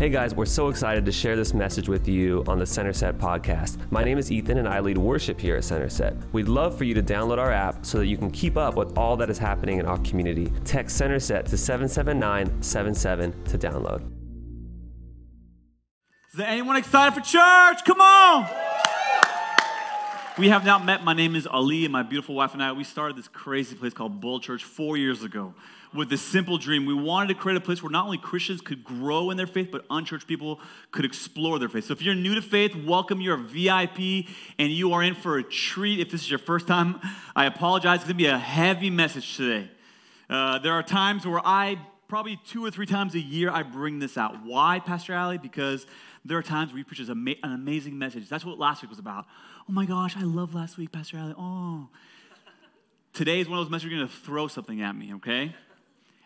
Hey guys, we're so excited to share this message with you on the Center Set podcast. My name is Ethan and I lead worship here at Center Set. We'd love for you to download our app so that you can keep up with all that is happening in our community. Text Center Set to 77977 to download. Is there anyone excited for church? Come on! We have not met. My name is Ali, and my beautiful wife and I, we started this crazy place called Bold Church four years ago with this simple dream. We wanted to create a place where not only Christians could grow in their faith, but unchurched people could explore their faith. So if you're new to faith, welcome. You're a VIP, and you are in for a treat. If this is your first time, I apologize. It's going to be a heavy message today. Uh, there are times where I, probably two or three times a year, I bring this out. Why, Pastor Ali? Because there are times where he preaches an amazing message. That's what last week was about. Oh my gosh, I love last week, Pastor Ali. Oh. Today is one of those messages you're going to throw something at me, okay?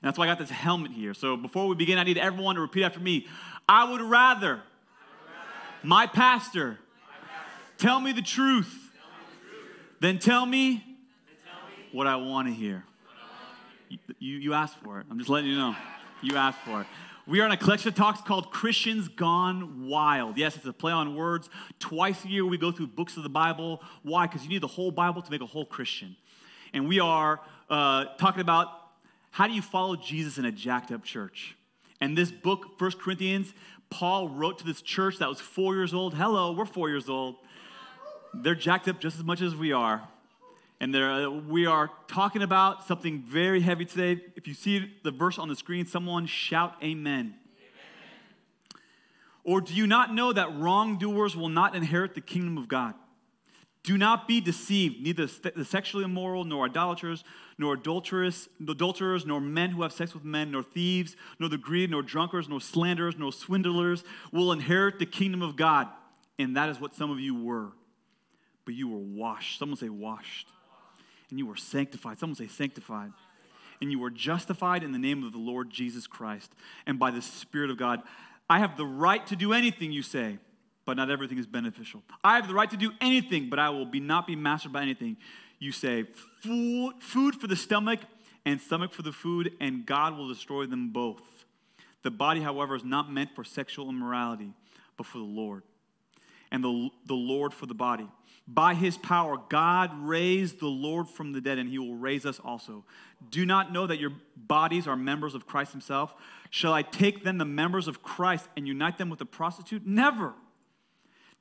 That's why I got this helmet here. So before we begin, I need everyone to repeat after me. I would rather, I would rather my, pastor, my pastor tell me the truth, me the truth than tell me, tell me what I want to hear. You, you, you asked for it. I'm just letting you know. You asked for it. We are in a collection of talks called Christians Gone Wild. Yes, it's a play on words. Twice a year we go through books of the Bible. Why? Because you need the whole Bible to make a whole Christian. And we are uh, talking about how do you follow Jesus in a jacked up church. And this book, First Corinthians, Paul wrote to this church that was four years old. Hello, we're four years old. They're jacked up just as much as we are. And uh, we are talking about something very heavy today. If you see the verse on the screen, someone shout amen. amen. Or do you not know that wrongdoers will not inherit the kingdom of God? Do not be deceived, neither the sexually immoral, nor idolaters, nor adulterers, adulterers, nor men who have sex with men, nor thieves, nor the greedy, nor drunkards, nor slanderers, nor swindlers will inherit the kingdom of God. And that is what some of you were. But you were washed. Someone say washed and you were sanctified. Someone say sanctified. And you were justified in the name of the Lord Jesus Christ and by the Spirit of God. I have the right to do anything you say, but not everything is beneficial. I have the right to do anything, but I will be not be mastered by anything. You say, food, for the stomach and stomach for the food, and God will destroy them both. The body, however, is not meant for sexual immorality, but for the Lord, and the, the Lord for the body. By his power, God raised the Lord from the dead, and he will raise us also. Do not know that your bodies are members of Christ himself? Shall I take then the members of Christ and unite them with a prostitute? Never.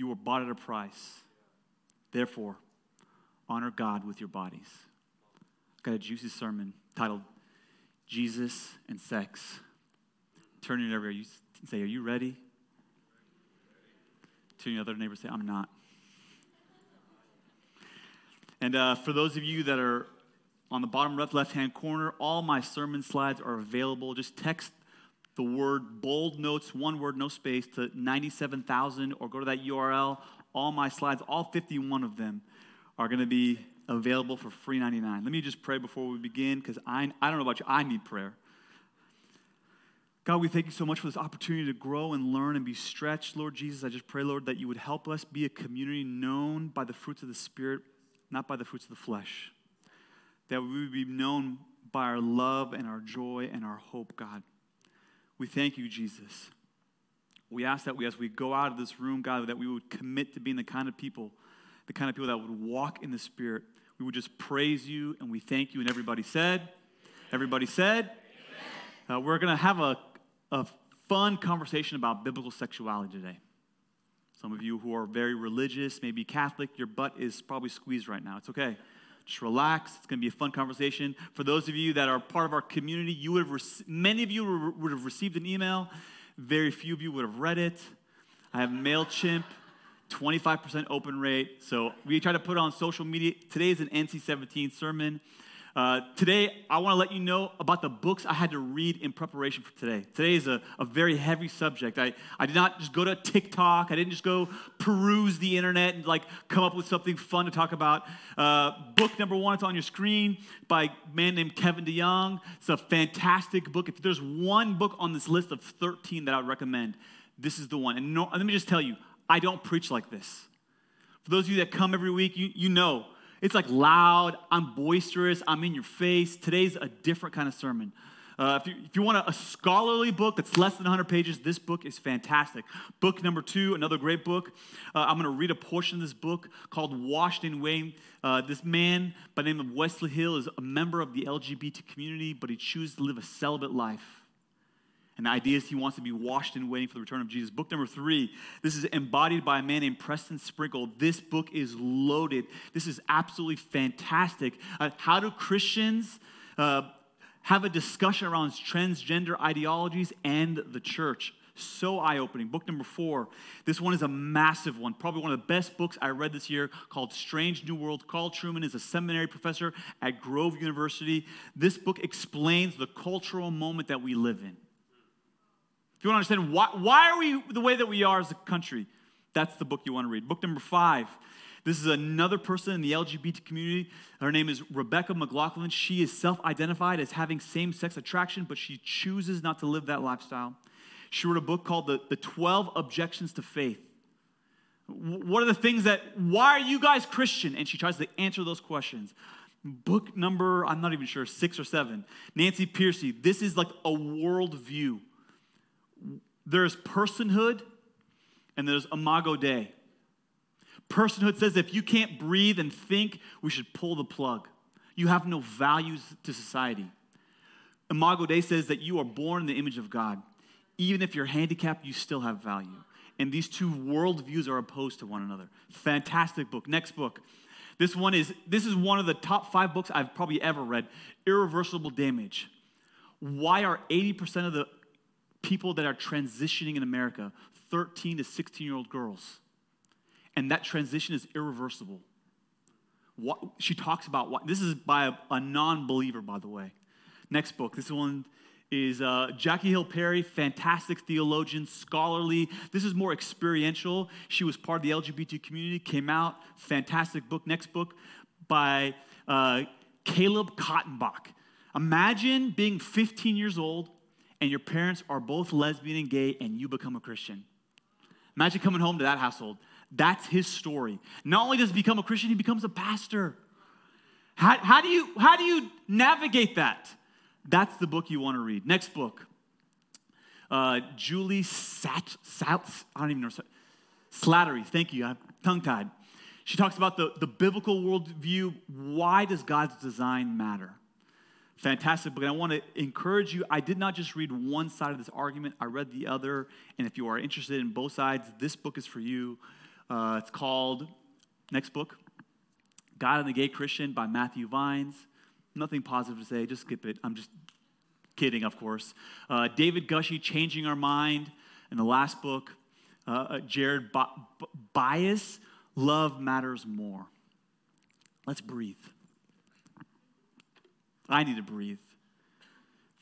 You were bought at a price. Therefore, honor God with your bodies. I've got a juicy sermon titled Jesus and Sex. Turn it over and say, Are you ready? to your other neighbor, say, I'm not. And uh, for those of you that are on the bottom left left hand corner, all my sermon slides are available. Just text the word bold notes, one word, no space, to 97,000 or go to that URL. All my slides, all 51 of them, are going to be available for free 99. Let me just pray before we begin because I, I don't know about you, I need prayer. God, we thank you so much for this opportunity to grow and learn and be stretched. Lord Jesus, I just pray, Lord, that you would help us be a community known by the fruits of the Spirit, not by the fruits of the flesh. That we would be known by our love and our joy and our hope, God. We thank you, Jesus. We ask that we, as we go out of this room, God, that we would commit to being the kind of people, the kind of people that would walk in the Spirit. We would just praise you and we thank you. And everybody said, everybody said, uh, we're going to have a a fun conversation about biblical sexuality today. Some of you who are very religious, maybe Catholic, your butt is probably squeezed right now. It's okay. Just relax. It's going to be a fun conversation. For those of you that are part of our community, you would have rec- many of you would have received an email. Very few of you would have read it. I have MailChimp, 25% open rate. So we try to put on social media. Today is an NC 17 sermon. Uh, today, I want to let you know about the books I had to read in preparation for today. Today is a, a very heavy subject. I, I did not just go to TikTok, I didn't just go peruse the internet and like come up with something fun to talk about. Uh, book number one, it's on your screen by a man named Kevin DeYoung. It's a fantastic book. If there's one book on this list of 13 that I would recommend, this is the one. And no, let me just tell you, I don't preach like this. For those of you that come every week, you, you know it's like loud, I'm boisterous, I'm in your face. Today's a different kind of sermon. Uh, if, you, if you want a, a, scholarly book that's less than 100 pages, this book is fantastic. Book number two, another great book. Uh, I'm going to read a portion of this book called in Wayne. Uh, this man by the name of Wesley Hill is a member of the LGBT community, but he chooses to live a celibate life. And the idea is he wants to be washed in waiting for the return of Jesus. Book number three, this is embodied by a man named Preston Sprinkle. This book is loaded. This is absolutely fantastic. Uh, how do Christians uh, have a discussion around transgender ideologies and the church? So eye opening. Book number four. This one is a massive one. Probably one of the best books I read this year called Strange New World. Carl Trueman is a seminary professor at Grove University. This book explains the cultural moment that we live in. If you want to understand why, why are we the way that we are as a country, that's the book you want to read. Book number five. This is another person in the LGBT community. Her name is Rebecca McLaughlin. She is self identified as having same sex attraction, but she chooses not to live that lifestyle. She wrote a book called The, the 12 Objections to Faith. What are the things that, why are you guys Christian? And she tries to answer those questions. Book number, I'm not even sure, six or seven. Nancy Pearcey. This is like a worldview there's personhood and there's imago Dei. Personhood says if you can't breathe and think, we should pull the plug. You have no values to society. Imago Dei says that you are born in the image of God. Even if you're handicapped, you still have value. And these two worldviews are opposed to one another. Fantastic book. Next book. This one is this is one of the top five books I've probably ever read. Irreversible Damage. Why are 80% of the people that are transitioning in America 13 to 16 year old girls. And that transition is irreversible. What, she talks about what, this is by a, a non believer, by the way. Next book, this one is uh, Jackie Hill Perry, fantastic theologian, scholarly. This is more experiential. She was part of the LGBT community, came out, fantastic book. Next book by uh, Caleb Kaltenbach. Imagine being 15 years old, and your parents are both lesbian and gay and you become a Christian. Imagine coming home to that household. That's his story. Not only does he become a Christian, he becomes a pastor. How, how, do, you, how do you navigate that? That's the book you want to read. Next book. Uh, Julie Sat, Sat, I don't even know. Slattery, thank you. I'm tongue tied. She talks about the, the biblical worldview. Why does God's design matter? Fantastic book. And I want to encourage you. I did not just read one side of this argument, I read the other. And if you are interested in both sides, this book is for you. Uh, it's called, next book, God and the Gay Christian by Matthew Vines. Nothing positive to say, just skip it. I'm just kidding, of course. Uh, David Gushee Changing Our Mind. In the last book, uh, uh Jared Byas Love Matters More. Let's breathe. I need to breathe.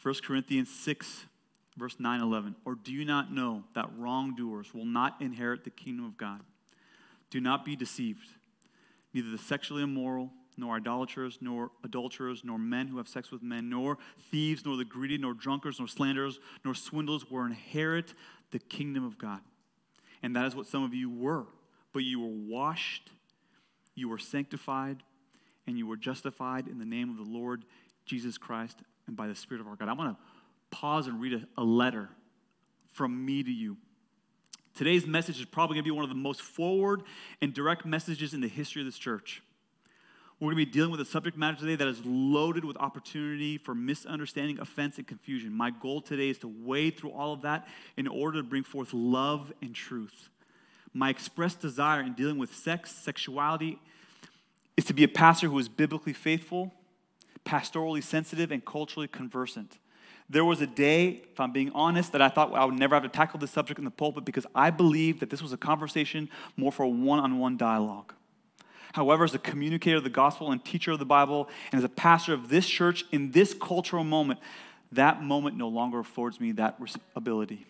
1 Corinthians 6, verse 9 11. Or do you not know that wrongdoers will not inherit the kingdom of God? Do not be deceived. Neither the sexually immoral, nor idolaters, nor adulterers, nor men who have sex with men, nor thieves, nor the greedy, nor drunkards, nor slanderers, nor swindlers will inherit the kingdom of God. And that is what some of you were. But you were washed, you were sanctified, and you were justified in the name of the Lord Jesus Christ and by the Spirit of our God. I want to pause and read a, a letter from me to you. Today's message is probably going to be one of the most forward and direct messages in the history of this church. We're going to be dealing with a subject matter today that is loaded with opportunity for misunderstanding, offense, and confusion. My goal today is to wade through all of that in order to bring forth love and truth. My expressed desire in dealing with sex, sexuality, is to be a pastor who is biblically faithful pastorally sensitive, and culturally conversant. There was a day, if I'm being honest, that I thought I would never have to tackle this subject in the pulpit because I believed that this was a conversation more for one on one dialogue. However, as a communicator of the gospel and teacher of the Bible, and as a pastor of this church in this cultural moment, that moment no longer affords me that ability.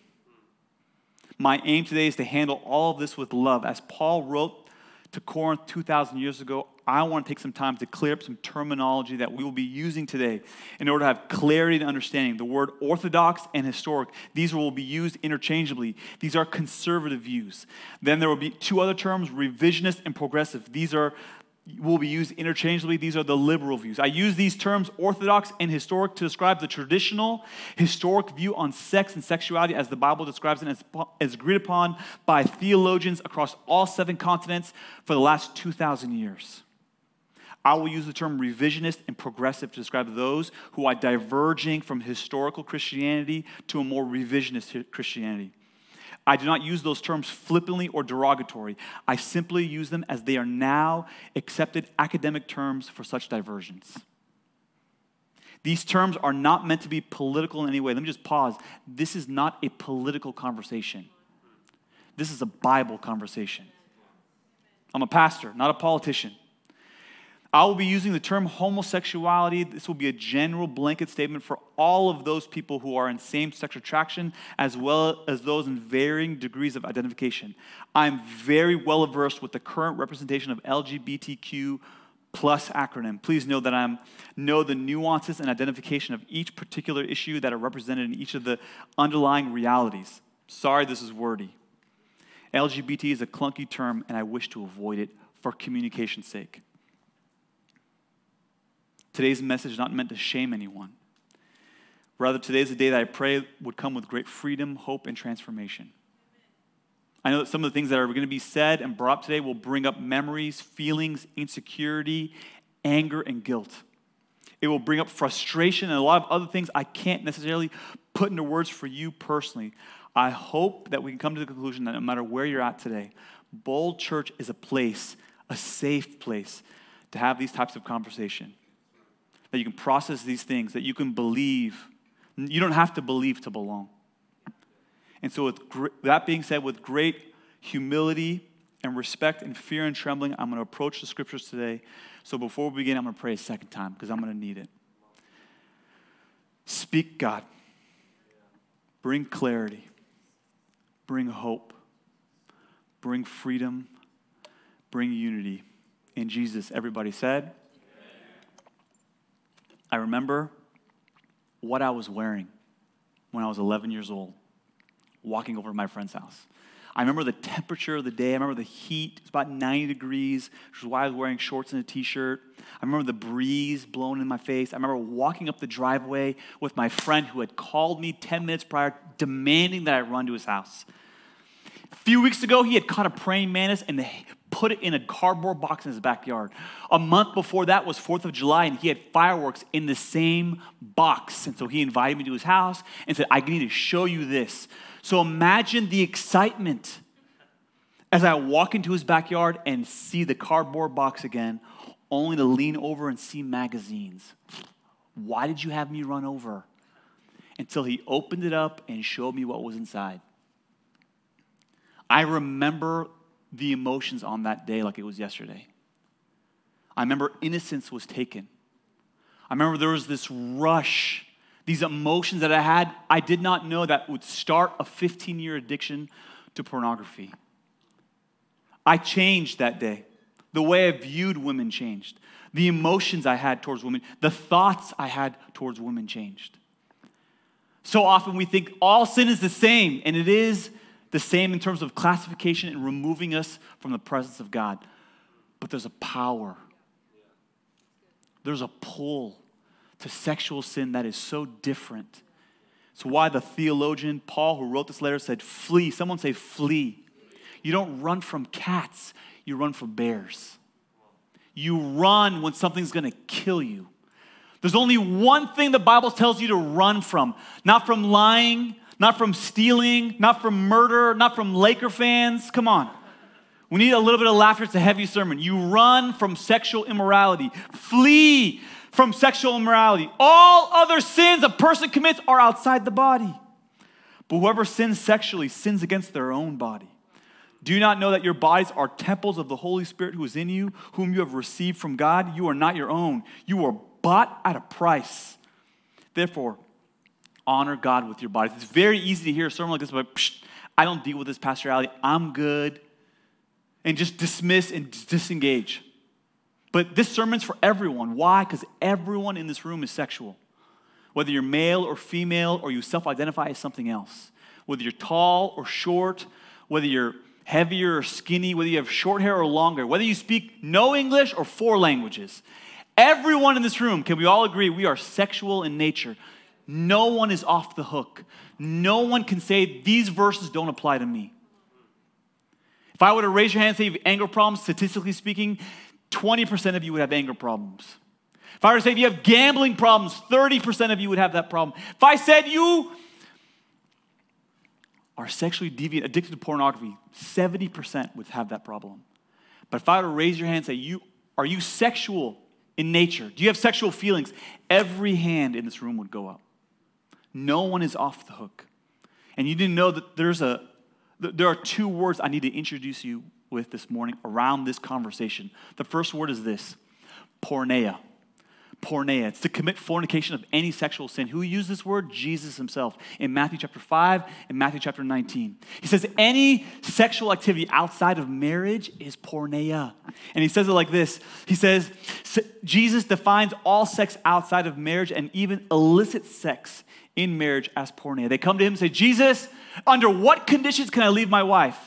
My aim today is to handle all of this with love. As Paul wrote to Corinth 2,000 years ago, I want to take some time to clear up some terminology that we will be using today in order to have clarity and understanding. The word orthodox and historic, these will be used interchangeably. These are conservative views. Then there will be two other terms, revisionist and progressive. These are will be used interchangeably. These are the liberal views. I use these terms, orthodox and historic, to describe the traditional historic view on sex and sexuality as the Bible describes it, as, as agreed upon by theologians across all seven continents for the last 2,000 years. I will use the term revisionist and progressive to describe those who are diverging from historical Christianity to a more revisionist Christianity. I do not use those terms flippantly or derogatory. I simply use them as they are now accepted academic terms for such diversions. These terms are not meant to be political in any way. Let me just pause. This is not a political conversation, this is a Bible conversation. I'm a pastor, not a politician. I will be using the term homosexuality. This will be a general blanket statement for all of those people who are in same sex attraction, as well as those in varying degrees of identification. I'm very well versed with the current representation of LGBTQ plus acronym. Please know that I know the nuances and identification of each particular issue that are represented in each of the underlying realities. Sorry, this is wordy. LGBT is a clunky term, and I wish to avoid it for communication's sake. Today's message is not meant to shame anyone. Rather, today is a day that I pray would come with great freedom, hope, and transformation. I know that some of the things that are going to be said and brought up today will bring up memories, feelings, insecurity, anger, and guilt. It will bring up frustration and a lot of other things I can't necessarily put into words for you personally. I hope that we can come to the conclusion that no matter where you're at today, Bold Church is a place, a safe place to have these types of conversation that you can process these things, that you can believe. You don't have to believe to belong. And so, with gr- that being said, with great humility and respect and fear and trembling, I'm going to approach the scriptures today. So, before we begin, I'm going to pray a second time because I'm going to need it. Speak, God. Bring clarity. Bring hope. Bring freedom. Bring unity. In Jesus, everybody said, I remember what I was wearing when I was 11 years old, walking over to my friend's house. I remember the temperature of the day. I remember the heat. It was about 90 degrees, which is why I was wearing shorts and a t shirt. I remember the breeze blowing in my face. I remember walking up the driveway with my friend who had called me 10 minutes prior, demanding that I run to his house. A few weeks ago, he had caught a praying mantis and put it in a cardboard box in his backyard. A month before that was 4th of July, and he had fireworks in the same box. And so he invited me to his house and said, I need to show you this. So imagine the excitement as I walk into his backyard and see the cardboard box again, only to lean over and see magazines. Why did you have me run over? Until he opened it up and showed me what was inside. I remember the emotions on that day like it was yesterday. I remember innocence was taken. I remember there was this rush, these emotions that I had, I did not know that would start a 15 year addiction to pornography. I changed that day. The way I viewed women changed. The emotions I had towards women, the thoughts I had towards women changed. So often we think all sin is the same, and it is the same in terms of classification and removing us from the presence of God. But there's a power, there's a pull to sexual sin that is so different. It's why the theologian Paul, who wrote this letter, said, Flee. Someone say, Flee. You don't run from cats, you run from bears. You run when something's gonna kill you. There's only one thing the Bible tells you to run from not from lying, not from stealing, not from murder, not from Laker fans. Come on. We need a little bit of laughter. It's a heavy sermon. You run from sexual immorality, flee from sexual immorality. All other sins a person commits are outside the body. But whoever sins sexually sins against their own body. Do you not know that your bodies are temples of the Holy Spirit who is in you, whom you have received from God? You are not your own. You were bought at a price. Therefore, honor God with your bodies. It's very easy to hear a sermon like this, but psh, I don't deal with this, Pastor Ali. I'm good. And just dismiss and disengage. But this sermon's for everyone. Why? Because everyone in this room is sexual. Whether you're male or female, or you self identify as something else. Whether you're tall or short, whether you're heavier or skinny, whether you have short hair or longer, whether you speak no English or four languages. Everyone in this room, can we all agree we are sexual in nature? No one is off the hook. No one can say these verses don't apply to me. If I were to raise your hand and say you have anger problems, statistically speaking, 20% of you would have anger problems. If I were to say if you have gambling problems, 30% of you would have that problem. If I said you are sexually deviant, addicted to pornography, 70% would have that problem. But if I were to raise your hand and say, you, Are you sexual in nature? Do you have sexual feelings? Every hand in this room would go up. No one is off the hook. And you didn't know that there's a, there are two words I need to introduce you with this morning around this conversation. The first word is this porneia porneia. It's to commit fornication of any sexual sin. Who used this word? Jesus himself in Matthew chapter 5 and Matthew chapter 19. He says any sexual activity outside of marriage is porneia. And he says it like this. He says Jesus defines all sex outside of marriage and even illicit sex in marriage as porneia. They come to him and say, "Jesus, under what conditions can I leave my wife?"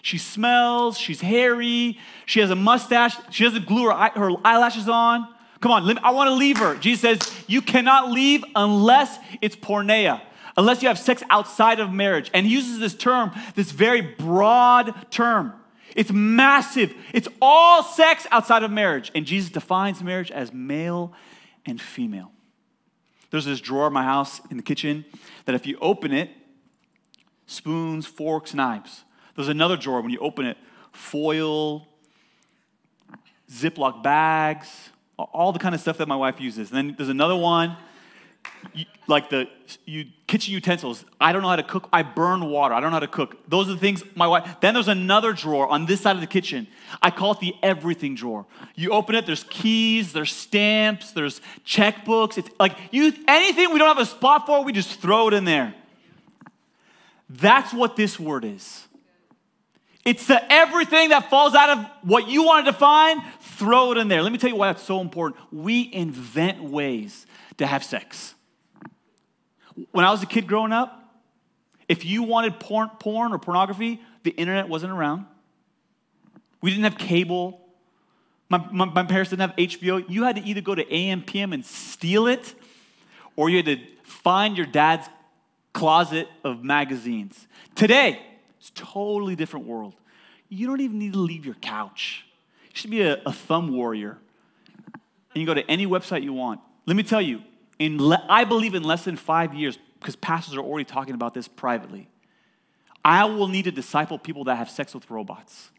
She smells, she's hairy, she has a mustache, she doesn't glue her, her eyelashes on. Come on, I want to leave her. Jesus says, You cannot leave unless it's porneia, unless you have sex outside of marriage. And he uses this term, this very broad term. It's massive. It's all sex outside of marriage. And Jesus defines marriage as male and female. There's this drawer in my house in the kitchen that if you open it, spoons, forks, knives. There's another drawer when you open it, foil, Ziploc bags, all the kind of stuff that my wife uses. And then there's another one, like the you, kitchen utensils. I don't know how to cook. I burn water. I don't know how to cook. Those are the things my wife. Then there's another drawer on this side of the kitchen. I call it the everything drawer. You open it. There's keys. There's stamps. There's checkbooks. It's like you anything we don't have a spot for. We just throw it in there. That's what this word is. It's the everything that falls out of what you want to define, throw it in there. Let me tell you why that's so important. We invent ways to have sex. When I was a kid growing up, if you wanted porn, porn or pornography, the internet wasn't around. We didn't have cable. My, my, my, parents didn't have HBO. You had to either go to AMPM and steal it, or you had to find your dad's closet of magazines. Today, it's totally different world. You don't even need to leave your couch. You should be a, a thumb warrior. And you go to any website you want. Let me tell you, in le- I believe in less than five years, because pastors are already talking about this privately, I will need to disciple people that have sex with robots.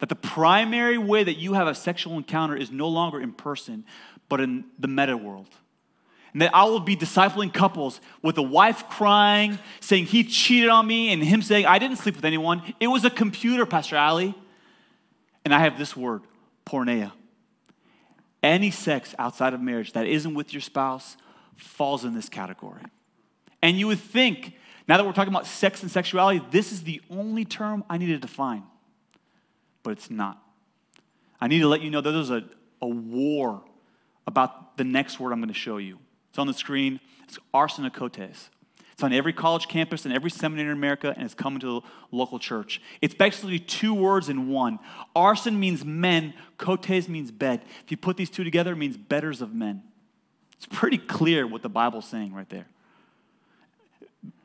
That the primary way that you have a sexual encounter is no longer in person, but in the meta world and that I will be discipling couples with a wife crying, saying he cheated on me, and him saying, I didn't sleep with anyone. It was a computer, Pastor Ali. And I have this word, porneia. Any sex outside of marriage that isn't with your spouse falls in this category. And you would think, now that we're talking about sex and sexuality, this is the only term I need to define. But it's not. I need to let you know that there's a, a war about the next word I'm going to show you. It's on the screen. It's arsenokoites. It's on every college campus and every seminary in America, and it's coming to the local church. It's basically two words in one. Arson means men, kotes means bed. If you put these two together, it means betters of men. It's pretty clear what the Bible's saying right there.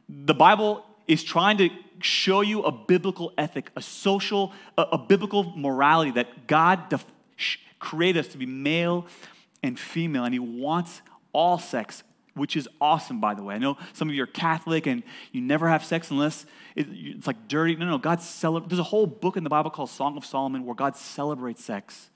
The Bible is trying to show you a biblical ethic, a social, a, a biblical morality that God def- created us to be male and female, and He wants all sex, which is awesome, by the way. I know some of you are Catholic and you never have sex unless it's like dirty. No, no, God celebrates. There's a whole book in the Bible called Song of Solomon where God celebrates sex.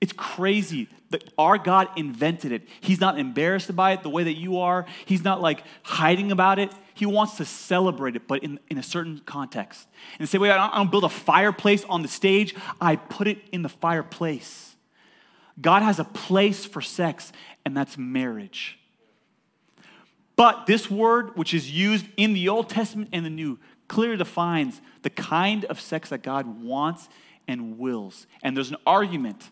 It's crazy that our God invented it. He's not embarrassed by it the way that you are. He's not like hiding about it. He wants to celebrate it, but in, in a certain context. And say, wait, I don't build a fireplace on the stage, I put it in the fireplace. God has a place for sex, and that's marriage. But this word, which is used in the Old Testament and the New, clearly defines the kind of sex that God wants and wills. And there's an argument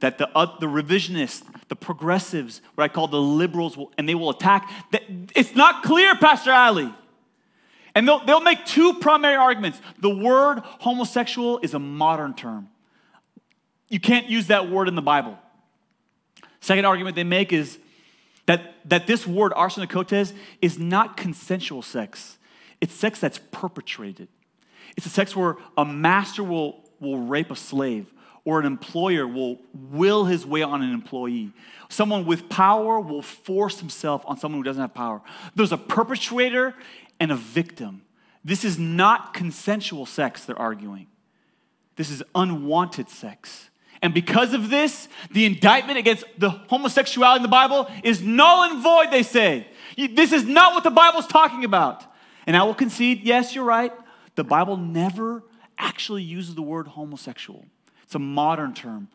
that the, uh, the revisionists, the progressives, what I call the liberals, will, and they will attack. That it's not clear, Pastor Ali. And they'll, they'll make two primary arguments. The word homosexual is a modern term. You can't use that word in the Bible. Second argument they make is that, that this word, arsenokoites, is not consensual sex. It's sex that's perpetrated. It's a sex where a master will, will rape a slave or an employer will will his way on an employee. Someone with power will force himself on someone who doesn't have power. There's a perpetrator and a victim. This is not consensual sex, they're arguing. This is unwanted sex. And because of this, the indictment against the homosexuality in the Bible is null and void, they say. This is not what the Bible's talking about. And I will concede, yes, you're right. The Bible never actually uses the word homosexual. It's a modern term.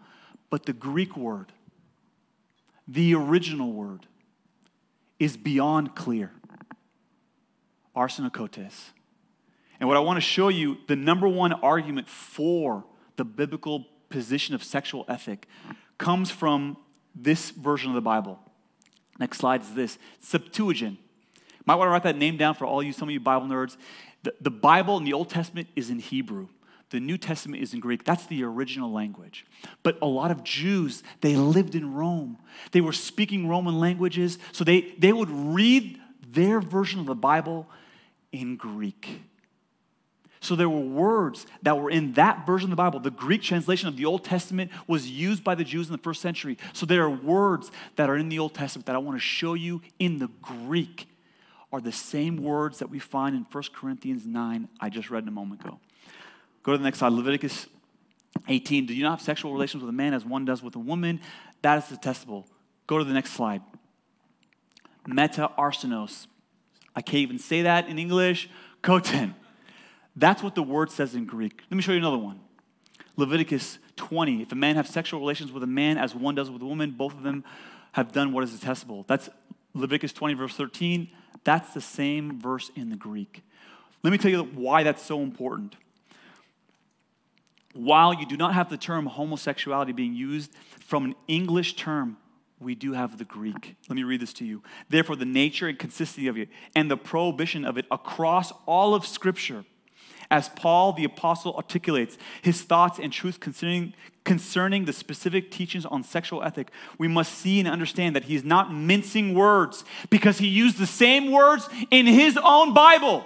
But the Greek word, the original word, is beyond clear. Arsenokoites. And what I want to show you, the number one argument for the biblical position of sexual ethic comes from this version of the Bible. Next slide is this Septuagint. Might want to write that name down for all you, some of you Bible nerds. The, the Bible in the Old Testament is in Hebrew. The New Testament is in Greek. That's the original language. But a lot of Jews, they lived in Rome. They were speaking Roman languages, so they, they would read their version of the Bible in Greek. So there were words that were in that version of the Bible. The Greek translation of the Old Testament was used by the Jews in the first century. So there are words that are in the Old Testament that I want to show you in the Greek are the same words that we find in 1 Corinthians 9 I just read in a moment ago. Go to the next slide. Leviticus 18. Do you not have sexual relations with a man as one does with a woman? That is detestable. Go to the next slide. Meta arsenos. I can't even say that in English. Koten. That's what the word says in Greek. Let me show you another one. Leviticus 20. If a man have sexual relations with a man as one does with a woman, both of them have done what is detestable. That's Leviticus 20, verse 13. That's the same verse in the Greek. Let me tell you why that's so important while you do not have the term homosexuality being used from an English term, we do have the Greek. Let me read this to you. Therefore, the nature and consistency of it and the prohibition of it across all of Scripture, as Paul the Apostle articulates his thoughts and truths concerning, concerning the specific teachings on sexual ethic, we must see and understand that he's not mincing words because he used the same words in his own Bible.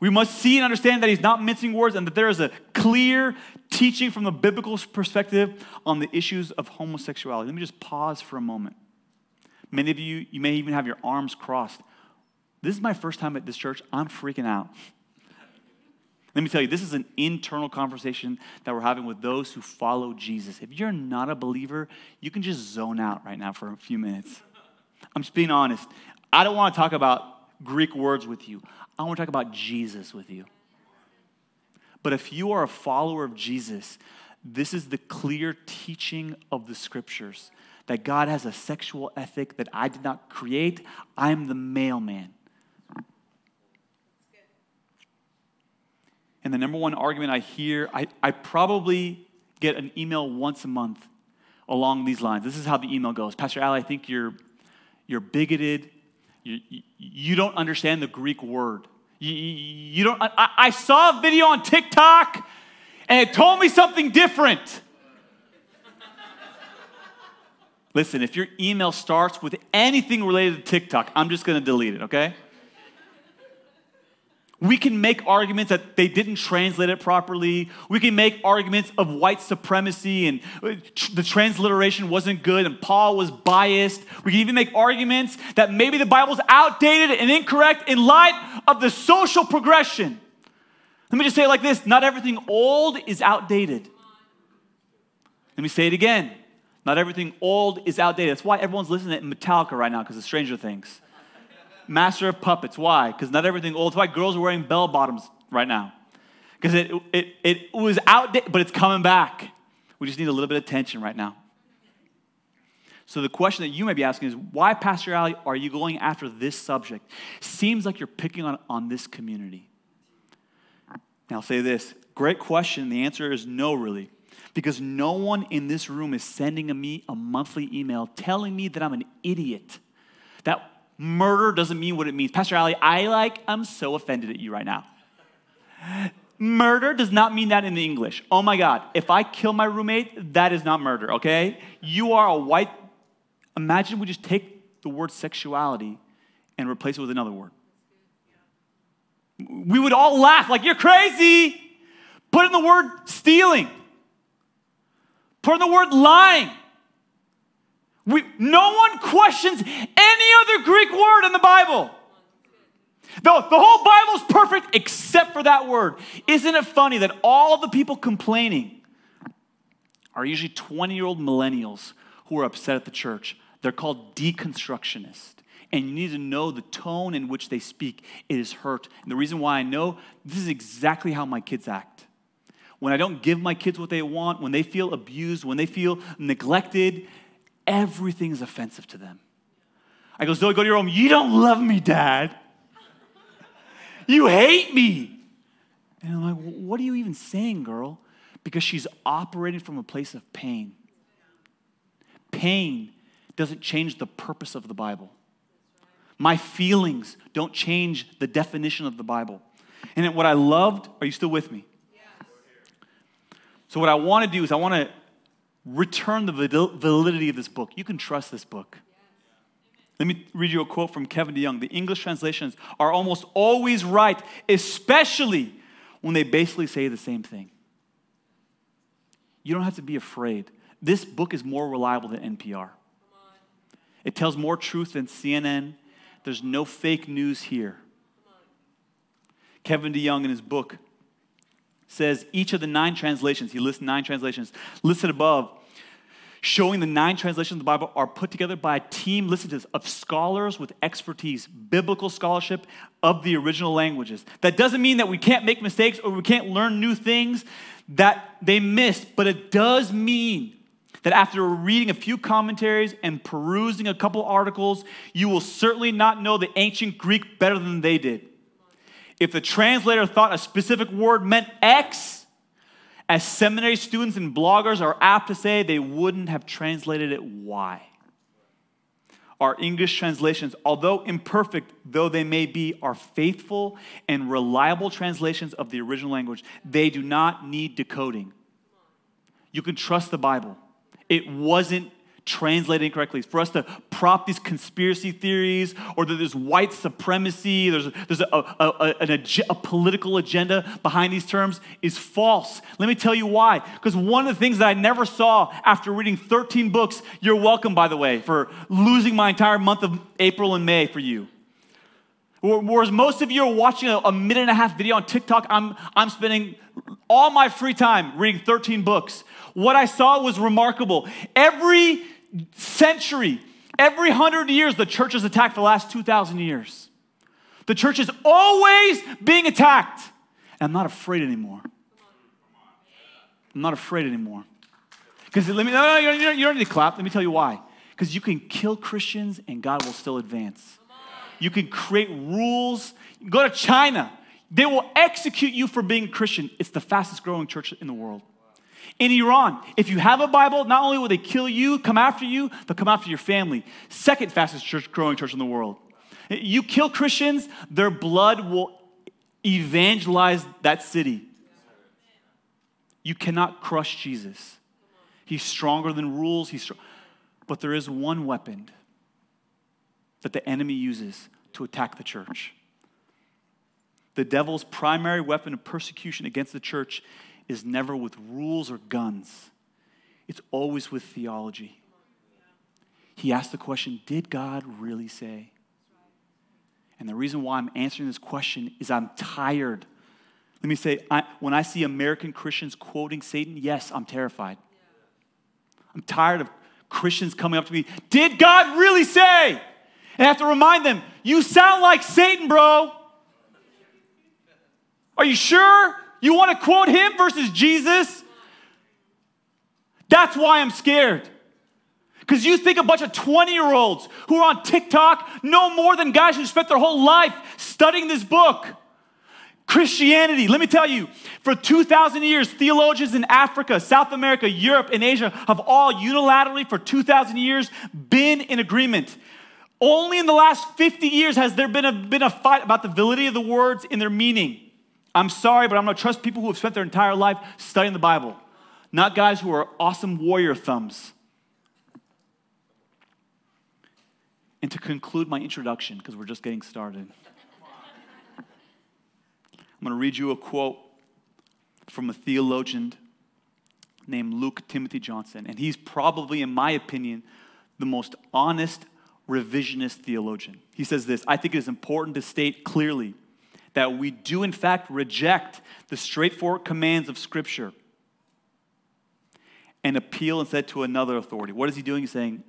We must see and understand that he's not mincing words and that there is a clear teaching from the biblical perspective on the issues of homosexuality. Let me just pause for a moment. Many of you, you may even have your arms crossed. This is my first time at this church. I'm freaking out. Let me tell you, this is an internal conversation that we're having with those who follow Jesus. If you're not a believer, you can just zone out right now for a few minutes. I'm just being honest. I don't want to talk about Greek words with you. I want to talk about Jesus with you. But if you are a follower of Jesus, this is the clear teaching of the scriptures that God has a sexual ethic that I did not create. I'm the mailman. And the number one argument I hear, I, I probably get an email once a month along these lines. This is how the email goes Pastor Al, I think you're, you're bigoted you, you, don't understand the Greek word. You, you don't, I, I saw a video on TikTok and it told me something different. Listen, if your email starts with anything related to TikTok, I'm just going to delete it, okay? We can make arguments that they didn't translate it properly. We can make arguments of white supremacy and uh, the transliteration wasn't good and Paul was biased. We can even make arguments that maybe the Bible's outdated and incorrect in light of the social progression. Let me just say it like this not everything old is outdated. Let me say it again. Not everything old is outdated. That's why everyone's listening to Metallica right now because of Stranger Things. Master of Puppets. Why? Because not everything old. That's why girls are wearing bell bottoms right now. Because it, it, it was outdated, but it's coming back. We just need a little bit of attention right now. So the question that you may be asking is, why, Pastor Ali, are you going after this subject? Seems like you're picking on, on this community. Now I'll say this. Great question. The answer is no, really. Because no one in this room is sending me a monthly email telling me that I'm an idiot. That murder doesn't mean what it means. Pastor Ali, I like, I'm so offended at you right now. Murder does not mean that in the English. Oh my God, if I kill my roommate, that is not murder, okay? You are a white. Imagine we just take the word sexuality and replace it with another word. We would all laugh like, you're crazy. Put in the word stealing, put in the word lying. We, no one questions any other Greek word in the Bible. The, the whole Bible is perfect except for that word. Isn't it funny that all the people complaining are usually 20 year old millennials who are upset at the church? They're called deconstructionists. And you need to know the tone in which they speak. It is hurt. And the reason why I know this is exactly how my kids act. When I don't give my kids what they want, when they feel abused, when they feel neglected, everything is offensive to them. I go, Zoe, go to your room. You don't love me, Dad. You hate me. And I'm like, what are you even saying, girl? Because she's operating from a place of pain. Pain doesn't change the purpose of the Bible. My feelings don't change the definition of the Bible. And what I loved, are you still with me? So, what I want to do is, I want to return the validity of this book. You can trust this book. Let me read you a quote from Kevin DeYoung. The English translations are almost always right, especially when they basically say the same thing. You don't have to be afraid. This book is more reliable than NPR. It tells more truth than CNN. There's no fake news here. Kevin DeYoung in his book says each of the nine translations, he lists nine translations, listed above, showing the nine translations of the Bible are put together by a team, listen to this, of scholars with expertise, biblical scholarship of the original languages. That doesn't mean that we can't make mistakes or we can't learn new things that they missed, but it does mean that after reading a few commentaries and perusing a couple articles, you will certainly not know the ancient Greek better than they did. If the translator thought a specific word meant X, as seminary students and bloggers are apt to say, they wouldn't have translated it Y. Our English translations, although imperfect though they may be, are faithful and reliable translations of the original language. They do not need decoding. You can trust the Bible. It wasn't translated incorrectly. For us to prop these conspiracy theories or that there's white supremacy, there's, there's a, a, a, a, political agenda behind these terms is false. Let me tell you why. Because one of the things that I never saw after reading 13 books, you're welcome, by the way, for losing my entire month of April and May for you. Whereas most of you are watching a, a minute and a half video on TikTok, I'm, I'm spending all my free time reading 13 books. What I saw was remarkable. Every century, every hundred years, the church has attacked the last 2,000 years. The church is always being attacked. And I'm not afraid anymore. I'm not afraid anymore. Because let me, no, no, you don't, you don't need to clap. Let me tell you why. Because you can kill Christians and God will still advance. You can create rules. Go to China. They will execute you for being a Christian. It's the fastest growing church in the world. In Iran, if you have a Bible, not only will they kill you, come after you, they'll come after your family. Second fastest church, growing church in the world. You kill Christians, their blood will evangelize that city. You cannot crush Jesus. He's stronger than rules. He's str- but there is one weapon that the enemy uses to attack the church. The devil's primary weapon of persecution against the church is never with rules or guns, it's always with theology. He asked the question Did God really say? And the reason why I'm answering this question is I'm tired. Let me say, I, when I see American Christians quoting Satan, yes, I'm terrified. I'm tired of Christians coming up to me, Did God really say? And I have to remind them, You sound like Satan, bro. Are you sure you want to quote him versus Jesus? That's why I'm scared. Because you think a bunch of 20 year olds who are on TikTok know more than guys who spent their whole life studying this book. Christianity, let me tell you, for 2,000 years, theologians in Africa, South America, Europe, and Asia have all unilaterally, for 2,000 years, been in agreement. Only in the last 50 years has there been a, been a fight about the validity of the words and their meaning. I'm sorry, but I'm gonna trust people who have spent their entire life studying the Bible, not guys who are awesome warrior thumbs. And to conclude my introduction, because we're just getting started. I'm to read you a quote from a theologian named Luke Timothy Johnson. And he's probably, in my opinion, the most honest revisionist theologian. He says this I think it is important to state clearly that we do, in fact, reject the straightforward commands of Scripture and appeal instead to another authority. What is he doing? He's saying,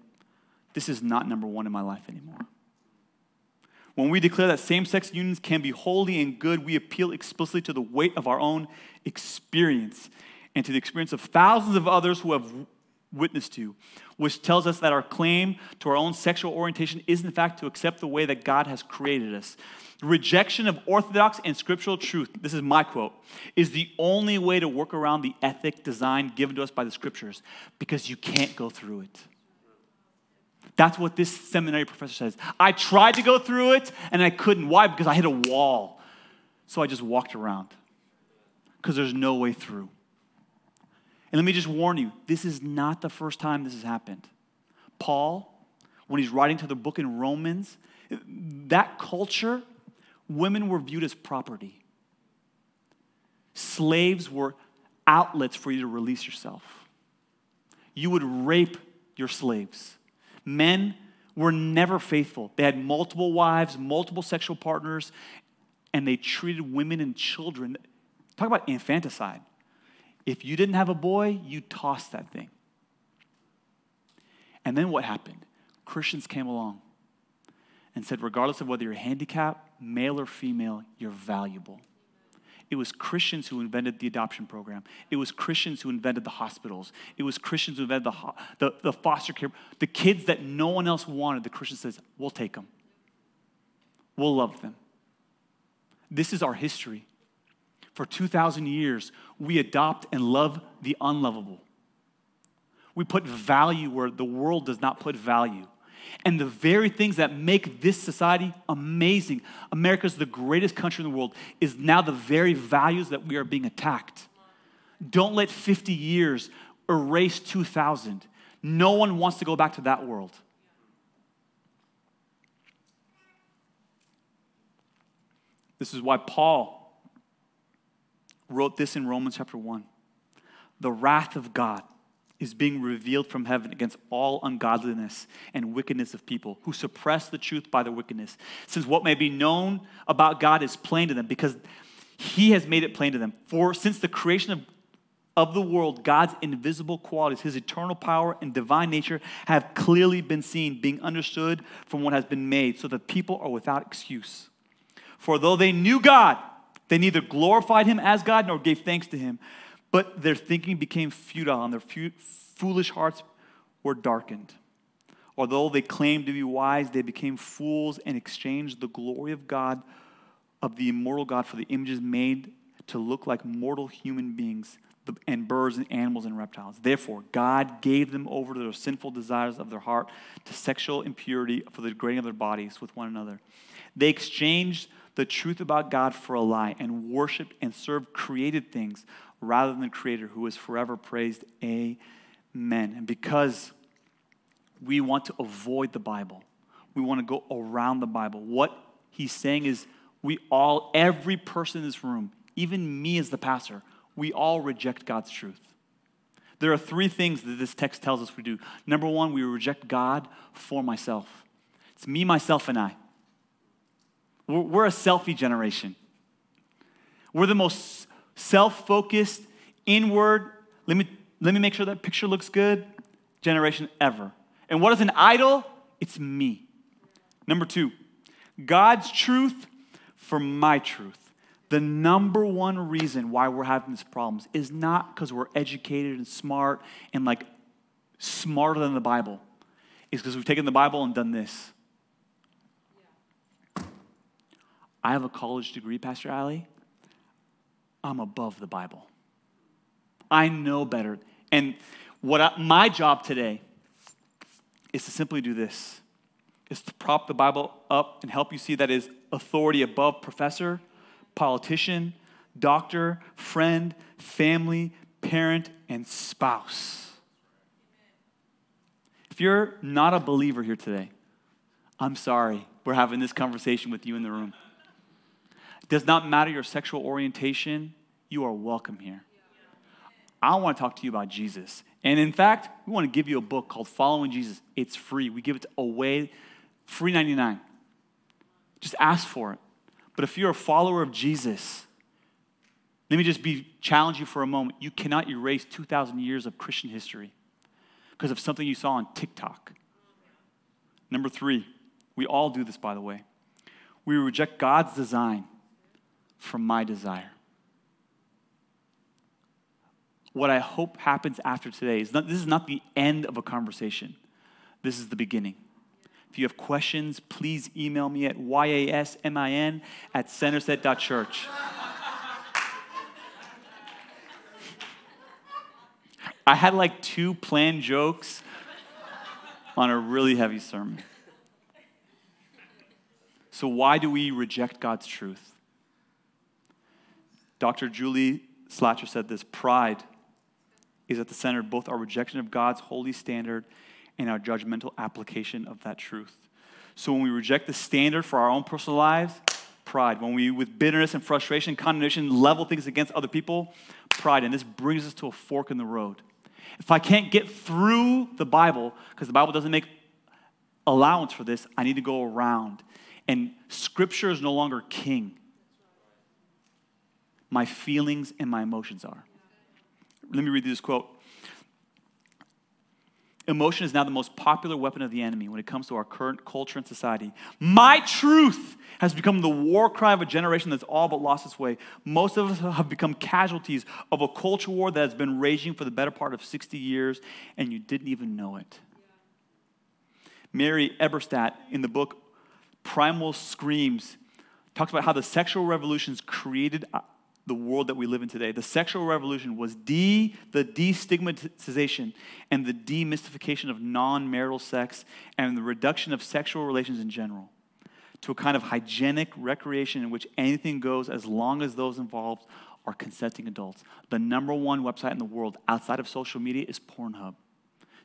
This is not number one in my life anymore. When we declare that same sex unions can be holy and good, we appeal explicitly to the weight of our own experience and to the experience of thousands of others who have witnessed to, which tells us that our claim to our own sexual orientation is, in fact, to accept the way that God has created us. Rejection of orthodox and scriptural truth, this is my quote, is the only way to work around the ethic design given to us by the scriptures because you can't go through it. That's what this seminary professor says. I tried to go through it and I couldn't. Why? Because I hit a wall. So I just walked around because there's no way through. And let me just warn you this is not the first time this has happened. Paul, when he's writing to the book in Romans, that culture, women were viewed as property. Slaves were outlets for you to release yourself. You would rape your slaves men were never faithful. They had multiple wives, multiple sexual partners, and they treated women and children. Talk about infanticide. If you didn't have a boy, you tossed that thing. And then what happened? Christians came along and said, regardless of whether you're handicapped, male or female, you're valuable. It was Christians who invented the adoption program. It was Christians who invented the hospitals. It was Christians who invented the, the, the foster care. The kids that no one else wanted, the Christian says, we'll take them. We'll love them. This is our history. For 2,000 years, we adopt and love the unlovable. We put value where the world does not put value. And the very things that make this society amazing, America's the greatest country in the world, is now the very values that we are being attacked. Don't let 50 years erase 2000. No one wants to go back to that world. This is why Paul wrote this in Romans chapter 1. The wrath of God is being revealed from heaven against all ungodliness and wickedness of people who suppress the truth by their wickedness. Since what may be known about God is plain to them, because he has made it plain to them. For since the creation of, of the world, God's invisible qualities, his eternal power and divine nature have clearly been seen, being understood from what has been made, so that people are without excuse. For though they knew God, they neither glorified him as God nor gave thanks to him but their thinking became futile and their fu- foolish hearts were darkened. Although they claimed to be wise, they became fools and exchanged the glory of God, of the immortal God, for the images made to look like mortal human beings and birds and animals and reptiles. Therefore, God gave them over to their sinful desires of their heart, to sexual impurity for the degrading of their bodies with one another. They exchanged the truth about God for a lie and worshiped and served created things rather than the Creator who is forever praised. Amen. And because we want to avoid the Bible, we want to go around the Bible. What he's saying is, we all, every person in this room, even me as the pastor, we all reject God's truth. There are three things that this text tells us we do. Number one, we reject God for myself. It's me, myself, and I. We're, we're a selfie generation. We're the most self focused, inward. Let me, let me make sure that picture looks good. generation ever. And what is an idol? It's me. Number two, God's truth for my truth. The number one reason why we're having these problems is not because we're educated and smart and like smarter than the Bible. It's because we've taken the Bible and done this. I have a college degree, Pastor Ali. I'm above the Bible. I know better. And what I, my job today is to simply do this is to prop the Bible up and help you see that is authority above professor, politician, doctor, friend, family, parent, and spouse. If you're not a believer here today, I'm sorry. We're having this conversation with you in the room. Does not matter your sexual orientation, you are welcome here. I want to talk to you about Jesus. And in fact, we want to give you a book called Following Jesus. It's free. We give it away free 99. Just ask for it. But if you're a follower of Jesus, let me just be challenge you for a moment. You cannot erase 2,000 years of Christian history because of something you saw on TikTok. Number three, we all do this, by the way. We reject God's design from my desire. What I hope happens after today is not, this is not the end of a conversation. This is the beginning. If you have questions, please email me at yasmin at centerset.church. I had like two planned jokes on a really heavy sermon. So, why do we reject God's truth? Dr. Juli Slattery said this pride is at the center of both our rejection of God's holy standard and our judgmental application of that truth. So when we reject the standard for our own personal lives, pride. When we, with bitterness and frustration, condemnation, level things against other people, pride. And this brings us to a fork in the road. If I can't get through the Bible, because the Bible doesn't make allowance for this, I need to go around. And Scripture is no longer king. My feelings and my emotions are. Let me read you this quote. Emotion is now the most popular weapon of the enemy when it comes to our current culture and society. My truth has become the war cry of a generation that's all but lost its way. Most of us have become casualties of a culture war that has been raging for the better part of 60 years, and you didn't even know it. Mary Eberstadt, in the book Primal Screams, talks about how the sexual revolutions created uh, the world that we live in today. The sexual revolution was de, the destigmatization and the demystification of non marital sex and the reduction of sexual relations in general to a kind of hygienic recreation in which anything goes as long as those involved are consenting adults. The number one website in the world outside of social media is Pornhub.